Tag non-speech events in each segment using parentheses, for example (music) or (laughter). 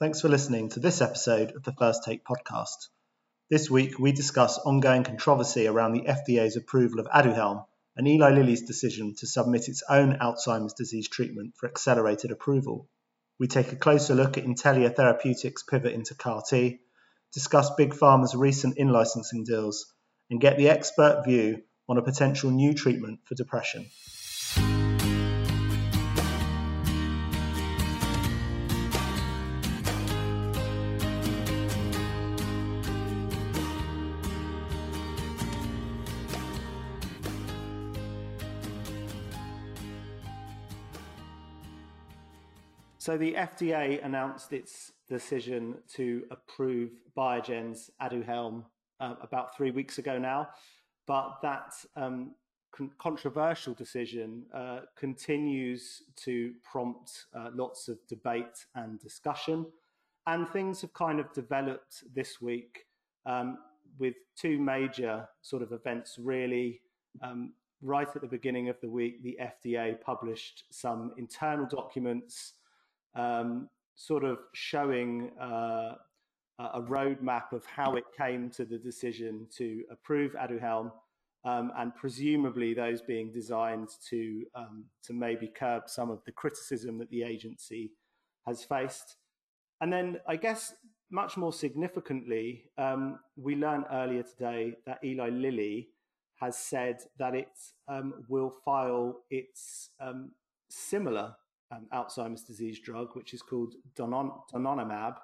Thanks for listening to this episode of the FirstTake podcast. This week, we discuss ongoing controversy around the FDA's approval of Aduhelm and Eli Lilly's decision to submit its own Alzheimer's disease treatment for accelerated approval. We take a closer look at Intellia Therapeutics' pivot into CAR T, discuss Big Pharma's recent in licensing deals, and get the expert view on a potential new treatment for depression. So the FDA announced its decision to approve Biogen's Aduhelm uh, about three weeks ago now, but that um, con- controversial decision uh, continues to prompt uh, lots of debate and discussion. And things have kind of developed this week um, with two major sort of events, really. Um, right at the beginning of the week, the FDA published some internal documents um, sort of showing uh, a roadmap of how it came to the decision to approve Aduhelm, um, and presumably those being designed to um, to maybe curb some of the criticism that the agency has faced. And then, I guess, much more significantly, um, we learned earlier today that Eli Lilly has said that it um, will file its um, similar um, Alzheimer's disease drug, which is called donanemab,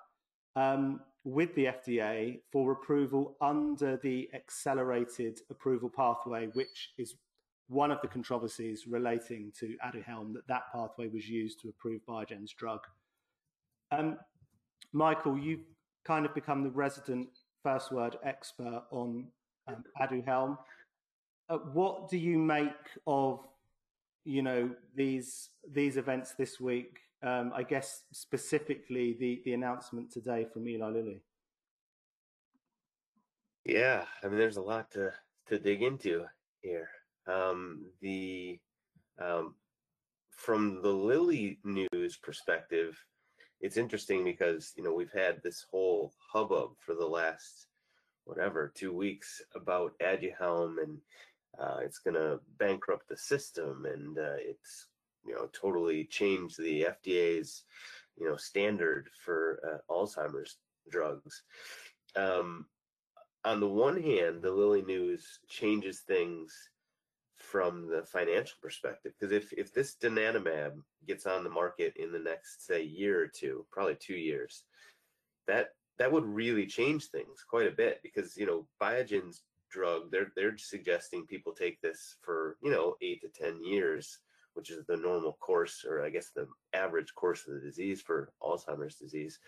um, with the FDA for approval under the accelerated approval pathway, which is one of the controversies relating to Aduhelm, that that pathway was used to approve Biogen's drug. Um, Michael, you've kind of become the resident FirstWord expert on um, Aduhelm. Uh, what do you make of you know these these events this week. Um, I guess specifically the the announcement today from Eli Lilly. Yeah, I mean, there's a lot to to dig into here. Um, the um, from the Lilly news perspective, it's interesting because you know we've had this whole hubbub for the last whatever two weeks about Aduhelm and uh, it's going to bankrupt the system and uh, it's you know totally changed the FDA's you know standard for uh, Alzheimer's drugs. Um, on the one hand, the Lilly news changes things from the financial perspective because if if this donanemab gets on the market in the next say year or two, probably two years, that that would really change things quite a bit because you know Biogen's drug, they're they're suggesting people take this for you know eight to ten years, which is the normal course, or I guess the average course of the disease for Alzheimer's disease.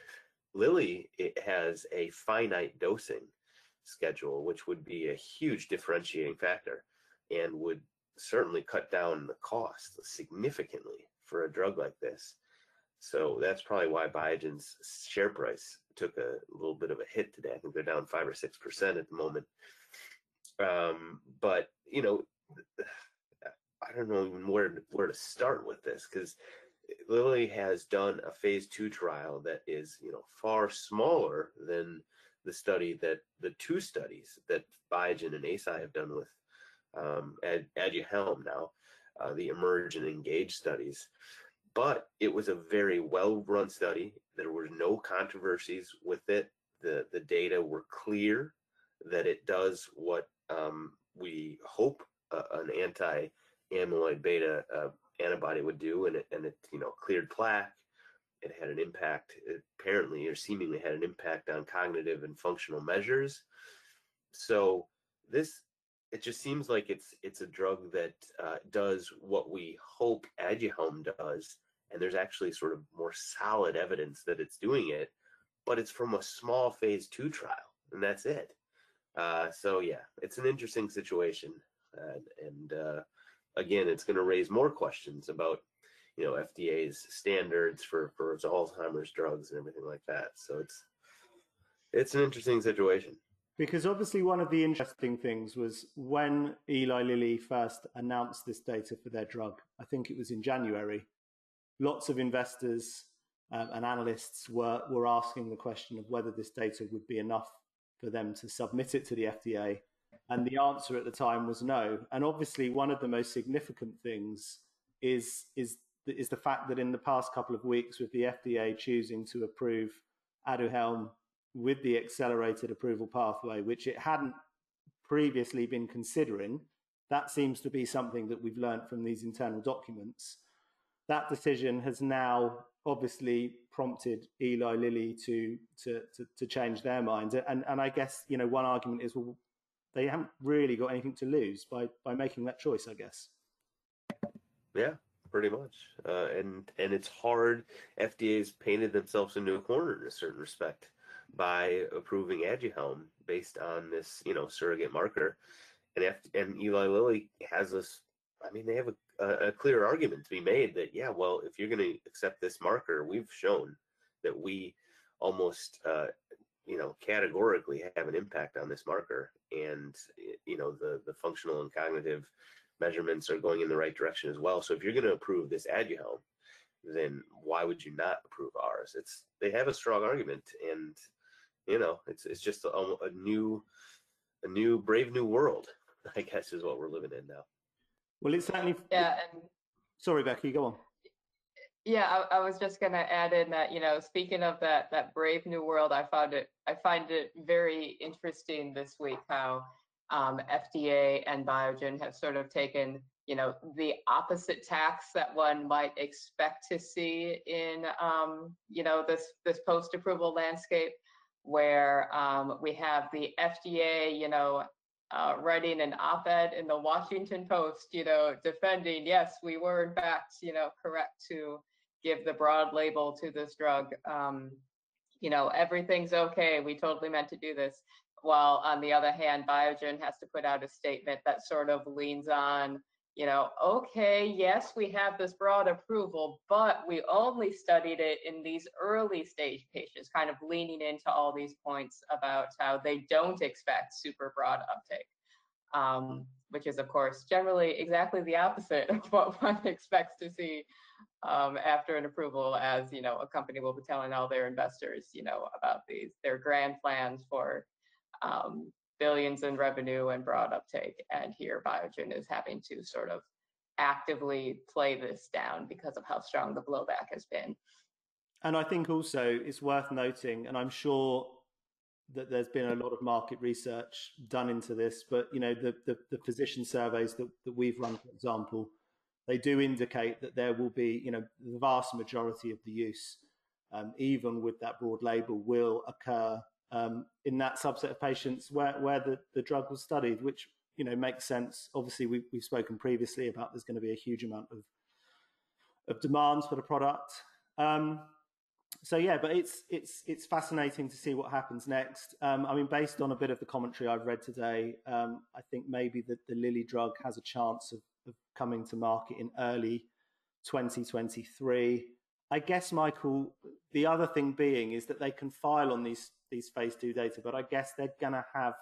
Lilly it has a finite dosing schedule, which would be a huge differentiating factor, and would certainly cut down the cost significantly for a drug like this. So that's probably why Biogen's share price took a little bit of a hit today. I think they're down five or six percent at the moment. Um, but you know, I don't know even where where to start with this because Lilly has done a phase two trial that is you know far smaller than the study that the two studies that Biogen and Eisai have done with um, Ad, Aduhelm now, uh, the Emerge and Engage studies. But it was a very well run study. There were no controversies with it. The the data were clear that it does what um, we hope uh, an anti amyloid beta uh, antibody would do, and it and it you know cleared plaque. It had an impact, apparently, or seemingly had an impact on cognitive and functional measures. So this, it just seems like it's it's a drug that uh, does what we hope Aduhelm does, and there's actually sort of more solid evidence that it's doing it, but it's from a small phase two trial, and that's it. Uh, so yeah, it's an interesting situation, uh, and uh, again, it's going to raise more questions about you know FDA's standards for for Alzheimer's drugs and everything like that. So it's it's an interesting situation. Because obviously, one of the interesting things was when Eli Lilly first announced this data for their drug. I think it was in January. Lots of investors um, and analysts were, were asking the question of whether this data would be enough for them to submit it to the FDA. And the answer at the time was no. And obviously, one of the most significant things is, is, is the fact that in the past couple of weeks, with the FDA choosing to approve Aduhelm with the accelerated approval pathway, which it hadn't previously been considering, that seems to be something that we've learned from these internal documents. That decision has now obviously prompted Eli Lilly to, to to, to change their minds. And and I guess you know one argument is well they haven't really got anything to lose by by making that choice. I guess. Yeah, pretty much. Uh, and and it's hard. FDA's painted themselves into a corner in a certain respect by approving Aduhelm based on this you know surrogate marker, and F- and Eli Lilly has this. I mean, they have a a, clear argument to be made that yeah, well, if you're going to accept this marker, we've shown that we almost uh, you know categorically have an impact on this marker, and you know the the functional and cognitive measurements are going in the right direction as well. So if you're going to approve this Aduhelm, then why would you not approve ours? It's they have a strong argument, and you know it's it's just a, a new a new brave new world, (laughs) I guess, is what we're living in now. Well, it's certainly. Yeah, and sorry, Becky, go on. Yeah, I, I, was just going to add in that you know, speaking of that that brave new world, I found it I find it very interesting this week how um, FDA and Biogen have sort of taken you know the opposite tax that one might expect to see in um, you know this this post approval landscape where um, we have the FDA you know uh, writing an op-ed in the Washington Post, you know, defending, yes, we were in fact, you know, correct to give the broad label to this drug. Um, you know, everything's okay. We totally meant to do this. While on the other hand, Biogen has to put out a statement that sort of leans on, you know, okay, yes, we have this broad approval, but we only studied it in these early stage patients, kind of leaning into all these points about how they don't expect super broad uptake, um, which is, of course, generally exactly the opposite of what (laughs) one expects to see um, after an approval, as you know, a company will be telling all their investors, you know, about these their grand plans for um, billions in revenue and broad uptake. And here Biogen is having to sort of actively play this down because of how strong the blowback has been. And I think also it's worth noting, and I'm sure that there's been a lot of market research done into this, but you know, the, the, the physician surveys that, that we've run, for example, they do indicate that there will be, you know, the vast majority of the use, um, even with that broad label, will occur um, in that subset of patients where, where the, the drug was studied, which you know makes sense. Obviously, we, we've spoken previously about there's going to be a huge amount of of demands for the product. Um, so yeah, but it's it's it's fascinating to see what happens next. Um, I mean, based on a bit of the commentary I've read today, um, I think maybe that the Lilly drug has a chance of, of coming to market in early 2023. I guess, Michael, the other thing being is that they can file on these these phase two data, but I guess they're going to have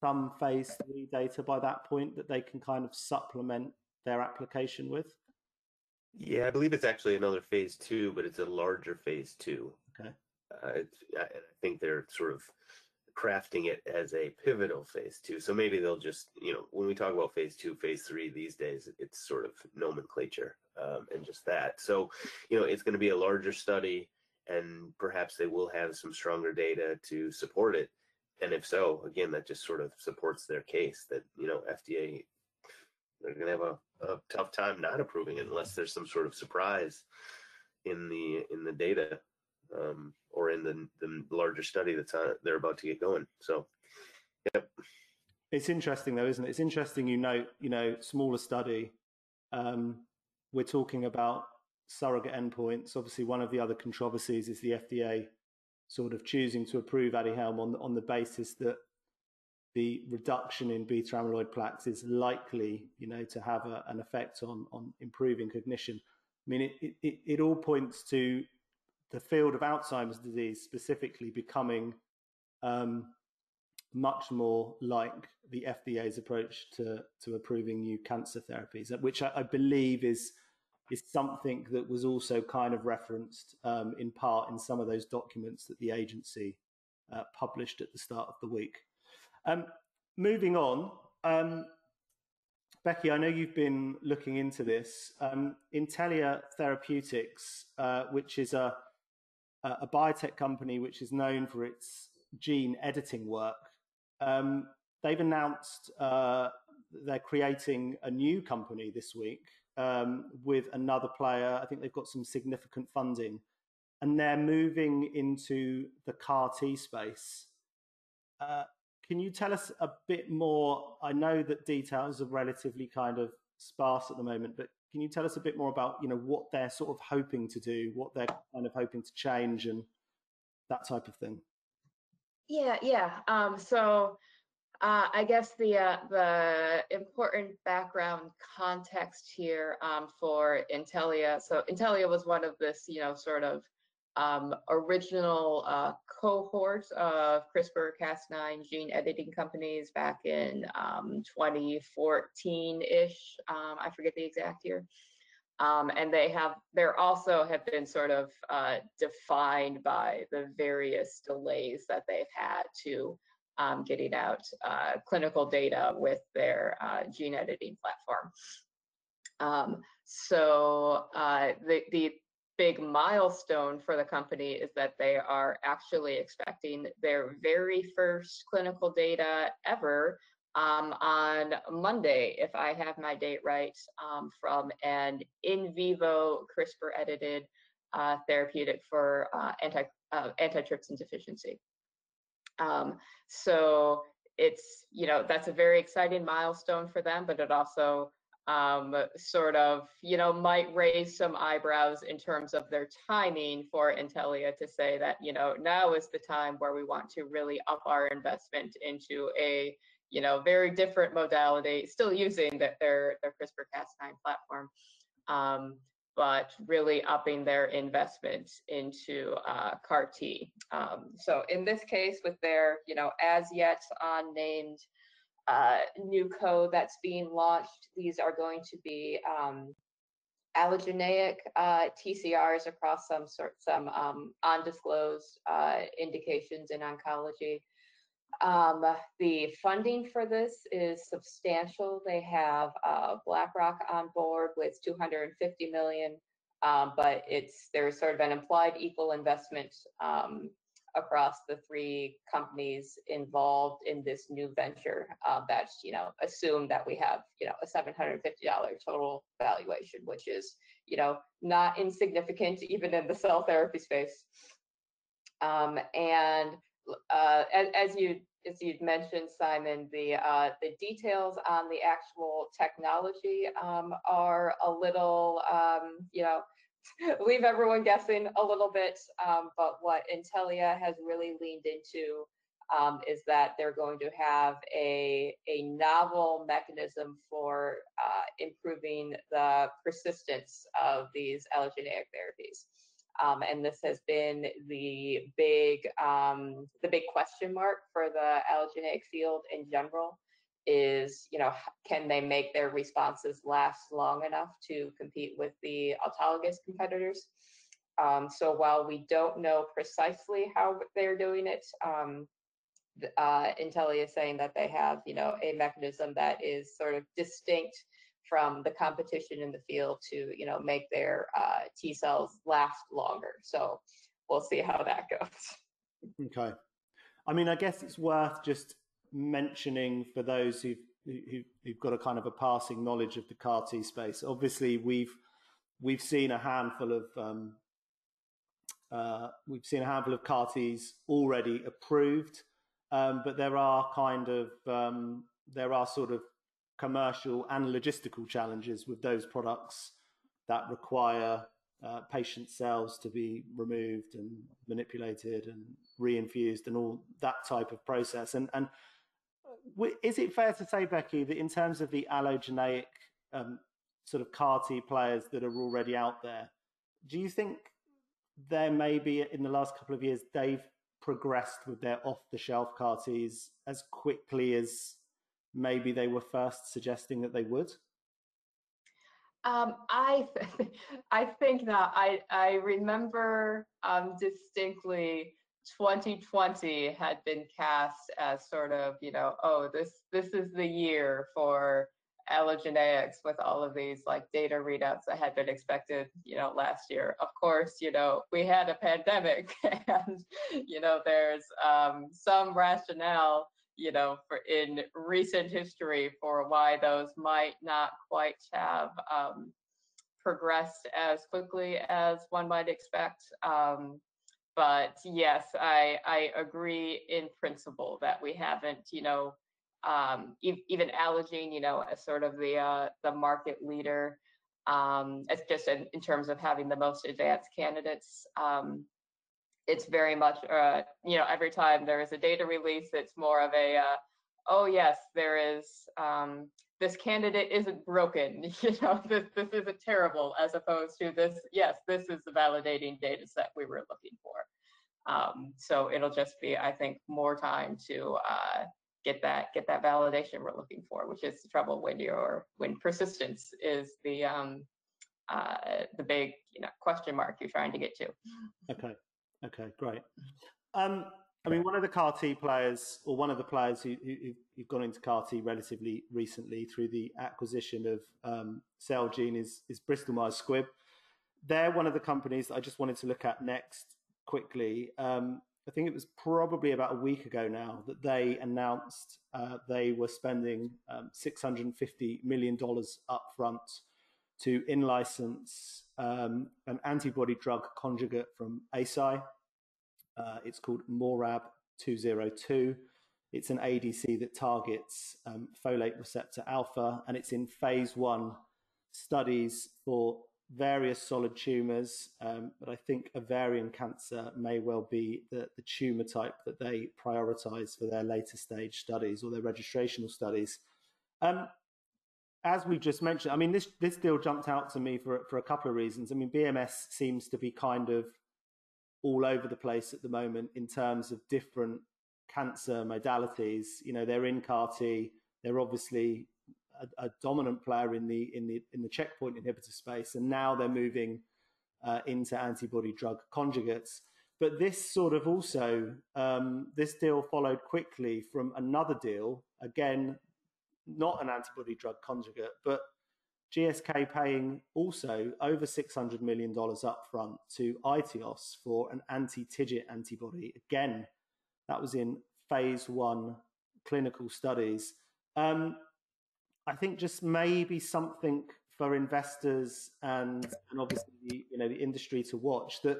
some phase three data by that point that they can kind of supplement their application with. Yeah, I believe it's actually another phase two, but it's a larger phase two. Okay. Uh, I think they're sort of crafting it as a pivotal phase two. So maybe they'll just, you know, when we talk about phase two, phase three these days, it's sort of nomenclature um, and just that. So, you know, it's going to be a larger study and perhaps they will have some stronger data to support it. And if so, again, that just sort of supports their case that, you know, FDA, they're going to have a, a tough time not approving it unless there's some sort of surprise in the in the data um, or in the the larger study that's on, they're about to get going. So, yep. It's interesting though, isn't it? It's interesting. You know, you know, smaller study. Um, we're talking about surrogate endpoints. Obviously, one of the other controversies is the FDA sort of choosing to approve Aduhelm on on the basis that the reduction in beta amyloid plaques is likely, you know, to have a, an effect on on improving cognition. I mean, it, it, it all points to the field of Alzheimer's disease specifically becoming um, much more like the FDA's approach to to approving new cancer therapies, which I, I believe is is something that was also kind of referenced um, in part in some of those documents that the agency uh, published at the start of the week. Um, moving on, um, Becky, I know you've been looking into this. Um, Intellia Therapeutics, uh, which is a, a biotech company which is known for its gene editing work, um, they've announced uh, they're creating a new company this week um, with another player. I think they've got some significant funding, and they're moving into the CAR T space. Uh, can you tell us a bit more? I know that details are relatively kind of sparse at the moment, but can you tell us a bit more about you know what they're sort of hoping to do, what they're kind of hoping to change, and that type of thing? Yeah, yeah. Um, so uh, I guess the uh, the important background context here um, for Intellia. So Intellia was one of this, you know, sort of um, original uh, cohort of CRISPR-Cas9 gene editing companies back in 2014-ish. Um, um, I forget the exact year. Um, and they have, they're also have been sort of uh, defined by the various delays that they've had to um, getting out uh, clinical data with their uh, gene editing platform. Um, so uh, the, the big milestone for the company is that they are actually expecting their very first clinical data ever um, on Monday, if I have my date right, um, from an in vivo CRISPR edited uh, therapeutic for uh, anti, uh, antitrypsin deficiency. Um, so it's, you know, that's a very exciting milestone for them, but it also um, sort of, you know, might raise some eyebrows in terms of their timing for Intellia to say that, you know, now is the time where we want to really up our investment into a, you know, very different modality, still using the, their, their CRISPR-Cas9 platform. Um, but really upping their investment into uh, CAR T. Um, so in this case, with their you know as yet unnamed uh, NewCo that's being launched, these are going to be um, allogeneic uh, TCRs across some sort some um, undisclosed uh, indications in oncology. Um, the funding for this is substantial. They have uh, BlackRock on board with 250 million, um, but it's there's sort of an implied equal investment um, across the three companies involved in this new venture. Uh, that's you know assume that we have you know a 750 dollar total valuation, which is you know not insignificant even in the cell therapy space. Um, and uh, as, you as you'd mentioned, Simon, the uh, the details on the actual technology um, are a little, um, you know, (laughs) leave everyone guessing a little bit. Um, but what Intellia has really leaned into um, is that they're going to have a a novel mechanism for uh, improving the persistence of these allogeneic therapies. Um, and this has been the big um, the big question mark for the allogeneic field in general is you know can they make their responses last long enough to compete with the autologous competitors? Um, so while we don't know precisely how they're doing it um, uh, Intellia is saying that they have you know a mechanism that is sort of distinct from the competition in the field to you know make their uh, T cells last longer. So we'll see how that goes. Okay, I mean, I guess it's worth just mentioning for those who've who, who've got a kind of a passing knowledge of the CAR T space. Obviously, we've we've seen a handful of um, uh, we've seen a handful of CAR Ts already approved, um, but there are kind of um, there are sort of commercial and logistical challenges with those products that require uh, patient cells to be removed and manipulated and reinfused and all that type of process. And, and is it fair to say, Becky, that in terms of the allogeneic um, sort of CAR T players that are already out there, do you think there may be in the last couple of years they've progressed with their off the shelf CAR Ts as quickly as maybe they were first suggesting that they would? Um, I th- (laughs) I think that I I remember um, distinctly 2020 had been cast as sort of you know oh this this is the year for allogeneics with all of these like data readouts that had been expected you know last year of course you know we had a pandemic (laughs) and you know there's um, some rationale you know for in recent history for why those might not quite have um, progressed as quickly as one might expect um, but yes i i agree in principle that we haven't you know um, e- even Allogene, you know, as sort of the uh, the market leader, um, it's just in, in, terms of having the most advanced candidates. Um, it's very much, uh, you know, every time there is a data release, it's more of a, uh, oh yes, there is um, this candidate isn't broken, (laughs) you know, this this isn't terrible, as opposed to this, yes, this is the validating data set we were looking for. Um, so it'll just be, I think, more time to uh, get that get that validation we're looking for, which is the trouble when you're when persistence is the um, uh, the big you know question mark you're trying to get to. Okay, okay, great. Um, I mean, one of the CAR T players, or one of the players who, who, who've gone into CAR T relatively recently through the acquisition of um, Celgene is, is Bristol Myers Squibb. They're one of the companies that I just wanted to look at next quickly. Um, I think it was probably about a week ago now that they announced uh, they were spending um, $650 million upfront to in license um, an antibody drug conjugate from Eisai. Uh, it's called MORAB 202. It's an ADC that targets um, folate receptor alpha, and it's in phase one studies for various solid tumours, um, but I think ovarian cancer may well be the, the tumour type that they prioritise for their later stage studies or their registrational studies. Um, as we just mentioned, I mean, this this deal jumped out to me for for a couple of reasons. I mean, BMS seems to be kind of all over the place at the moment in terms of different cancer modalities. You know, they're in CAR T. They're obviously a, a, dominant player in the in the in the checkpoint inhibitor space, and now they're moving uh, into antibody drug conjugates. But this sort of also um, this deal followed quickly from another deal, again not an antibody drug conjugate, but GSK paying also over $600 million upfront to iTeos for an anti TIGIT antibody. Again, that was in phase one clinical studies. Um, I think just maybe something for investors and and obviously you know the industry to watch that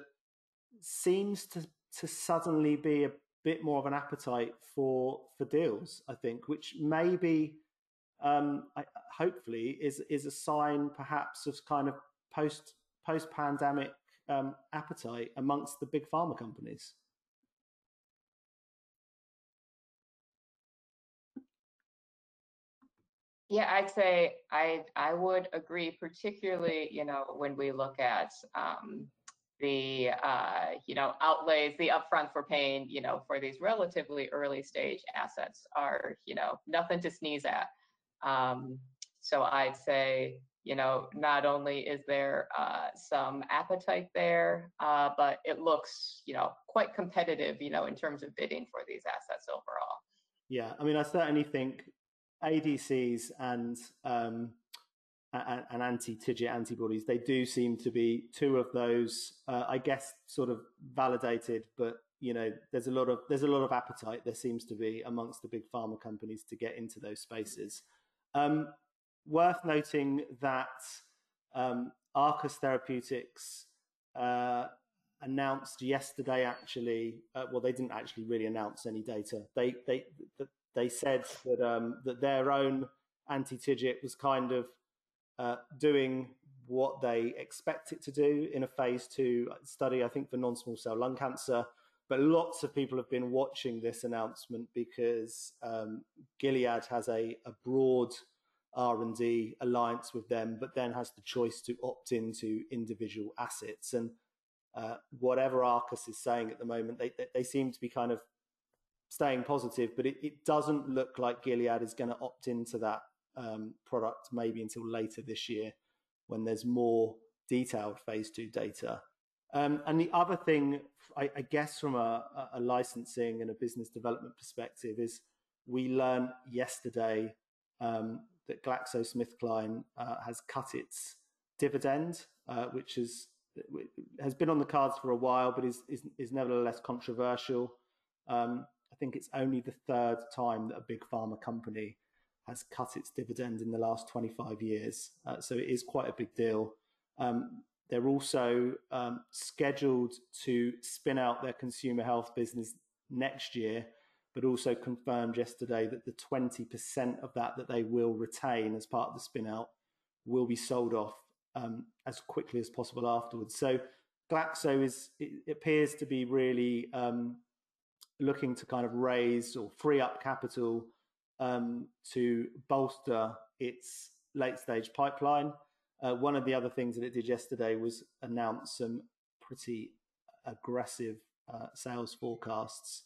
seems to to suddenly be a bit more of an appetite for for deals. I think, which maybe um, I, hopefully is is a sign perhaps of kind of post post pandemic um, appetite amongst the big pharma companies. Yeah, I'd say I I would agree, particularly you know when we look at um, the uh, you know outlays, the upfront for paying you know for these relatively early stage assets are you know nothing to sneeze at. Um, so I'd say you know not only is there uh, some appetite there, uh, but it looks you know quite competitive you know in terms of bidding for these assets overall. Yeah, I mean I certainly think ADCs and um, and, anti-TIGIT antibodies, they do seem to be two of those, uh, I guess, sort of validated. But you know, there's a lot of there's a lot of appetite. There seems to be amongst the big pharma companies to get into those spaces. Um, worth noting that um, Arcus Therapeutics uh, announced yesterday. Actually, uh, well, they didn't actually really announce any data. They they the, they said that um, that their own anti-TIGIT was kind of uh, doing what they expect it to do in a phase two study, I think for non-small cell lung cancer. But lots of people have been watching this announcement because um, Gilead has a, a broad R&D alliance with them, but then has the choice to opt into individual assets. And uh, whatever Arcus is saying at the moment, they, they, seem to be kind of staying positive, but it, it doesn't look like Gilead is going to opt into that um, product maybe until later this year when there's more detailed phase two data. Um, and the other thing, I, I guess, from a, a, licensing and a business development perspective, is we learned yesterday um, that GlaxoSmithKline uh, has cut its dividend, uh, which is has been on the cards for a while, but is is, is nevertheless controversial. Um, I think it's only the third time that a big pharma company has cut its dividend in the last 25 years, uh, so it is quite a big deal. Um, they're also um, scheduled to spin out their consumer health business next year, but also confirmed yesterday that the 20% of that that they will retain as part of the spin out will be sold off um, as quickly as possible afterwards. So Glaxo is it appears to be really um, looking to kind of raise or free up capital um, to bolster its late stage pipeline. Uh, one of the other things that it did yesterday was announce some pretty aggressive uh, sales forecasts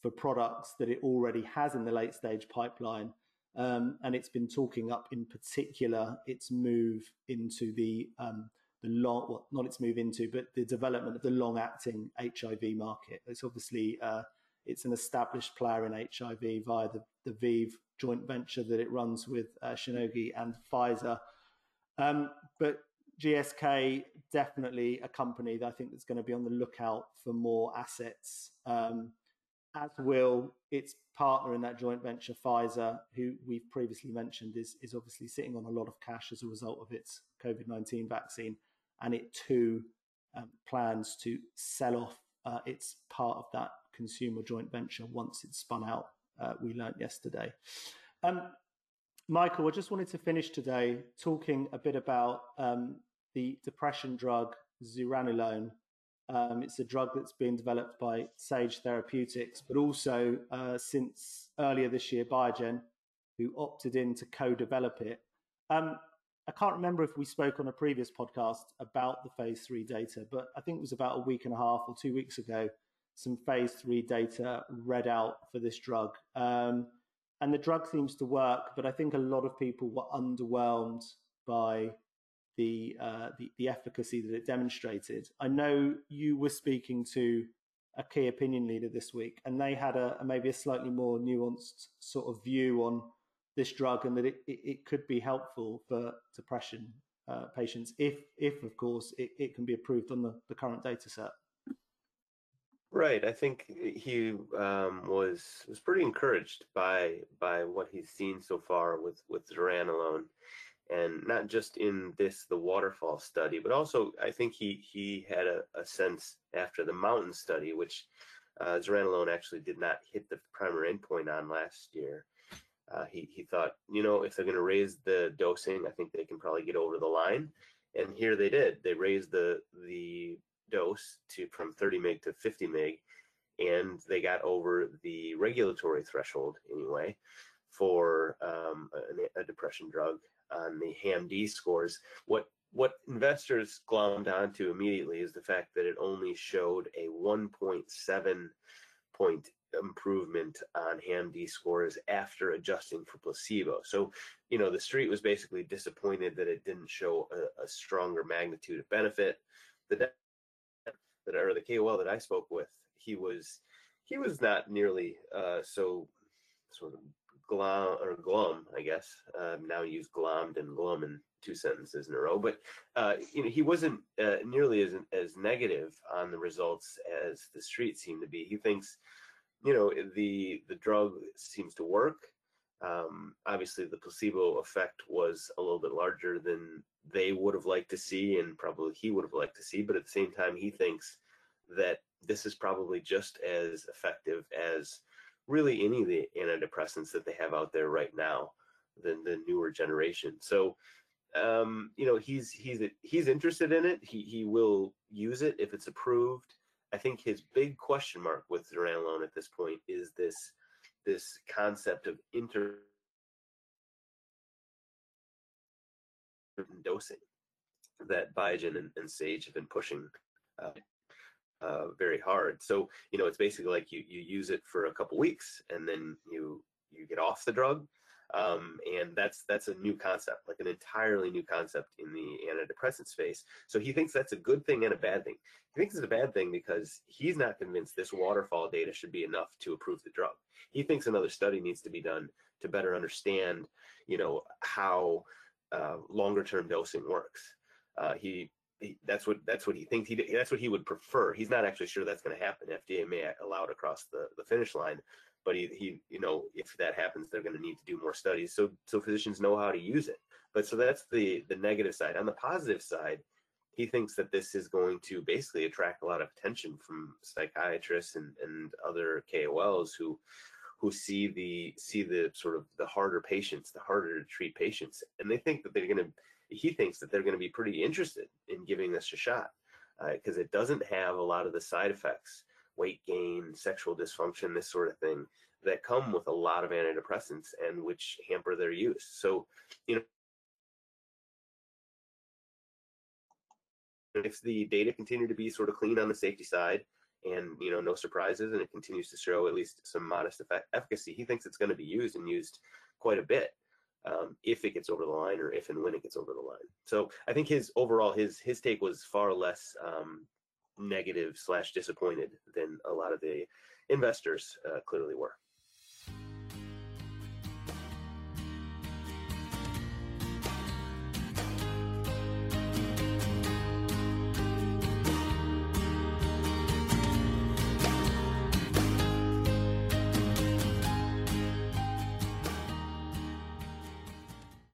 for products that it already has in the late stage pipeline um, and it's been talking up in particular its move into the um, the long, well, not its move into, but the development of the long-acting HIV market. It's obviously uh, it's an established player in HIV via the the ViiV joint venture that it runs with uh, Shionogi and Pfizer. Um, but GSK definitely a company that I think that's going to be on the lookout for more assets. Um, as will its partner in that joint venture, Pfizer, who we've previously mentioned is, is obviously sitting on a lot of cash as a result of its COVID 19 vaccine. And it too um, plans to sell off uh, its part of that consumer joint venture once it's spun out, uh, we learned yesterday. Um, Michael, I just wanted to finish today talking a bit about um, the depression drug zuranolone um, it's a drug that's been developed by Sage Therapeutics, but also uh, since earlier this year, Biogen, who opted in to co develop it. Um, I can't remember if we spoke on a previous podcast about the phase three data, but I think it was about a week and a half or two weeks ago, some phase three data read out for this drug. Um, and the drug seems to work, but I think a lot of people were underwhelmed by the, uh, the, the efficacy that it demonstrated. I know you were speaking to a key opinion leader this week, and they had a, a maybe a slightly more nuanced sort of view on this drug, and that it, it, it could be helpful for depression uh, patients if, if of course, it, it can be approved on the, the current data set. Right. I think he um, was was pretty encouraged by by what he's seen so far with with zuranolone and not just in this the waterfall study but also i think he he had a, a sense after the mountain study which uh, zuranolone actually did not hit the primary endpoint on last year uh, he, he thought you know if they're going to raise the dosing i think they can probably get over the line and here they did they raised the the dose to from 30 mg to 50 mg, and they got over the regulatory threshold anyway for um, a, a, depression drug on the HAM-D scores. What what investors glommed onto immediately is the fact that it only showed a 1.7 point improvement on HAM-D scores after adjusting for placebo. So, you know, the street was basically disappointed that it didn't show a, a stronger magnitude of benefit. The that or the KOL that I spoke with, he was he was not nearly uh, so sort of glom or glum, I guess. Um, now use glommed and glum in two sentences in a row, but uh, you know he wasn't uh, nearly as as negative on the results as the street seemed to be. He thinks, you know, the the drug seems to work. Um, obviously, the placebo effect was a little bit larger than they would have liked to see, and probably he would have liked to see. But at the same time, he thinks that this is probably just as effective as really any of the antidepressants that they have out there right now than the newer generation. So um, you know he's he's he's interested in it. He he will use it if it's approved. I think his big question mark with zuranolone at this point is this this concept of inter dosing that Biogen and, and Sage have been pushing uh, uh, very hard. So you know, it's basically like you you use it for a couple weeks and then you you get off the drug. Um, and that's that's a new concept, like an entirely new concept in the antidepressant space. So he thinks that's a good thing and a bad thing. He thinks it's a bad thing because he's not convinced this waterfall data should be enough to approve the drug. He thinks another study needs to be done to better understand, you know, how uh, longer term dosing works. Uh, he, he, that's what that's what he thinks he that's what he would prefer. He's not actually sure that's going to happen. FDA may allow it across the, the finish line, but he, he you know if that happens they're going to need to do more studies. So so physicians know how to use it. But so that's the the negative side. On the positive side he thinks that this is going to basically attract a lot of attention from psychiatrists and, and other KOLs who who see the see the sort of the harder patients, the harder to treat patients, and they think that they're going to. He thinks that they're going to be pretty interested in giving this a shot because uh, it doesn't have a lot of the side effects weight gain, sexual dysfunction, this sort of thing that come with a lot of antidepressants and which hamper their use. So, you know, if the data continue to be sort of clean on the safety side and you know no surprises and it continues to show at least some modest effect, efficacy he thinks it's going to be used and used quite a bit um, if it gets over the line or if and when it gets over the line so i think his overall his his take was far less um, negative slash disappointed than a lot of the investors uh, clearly were.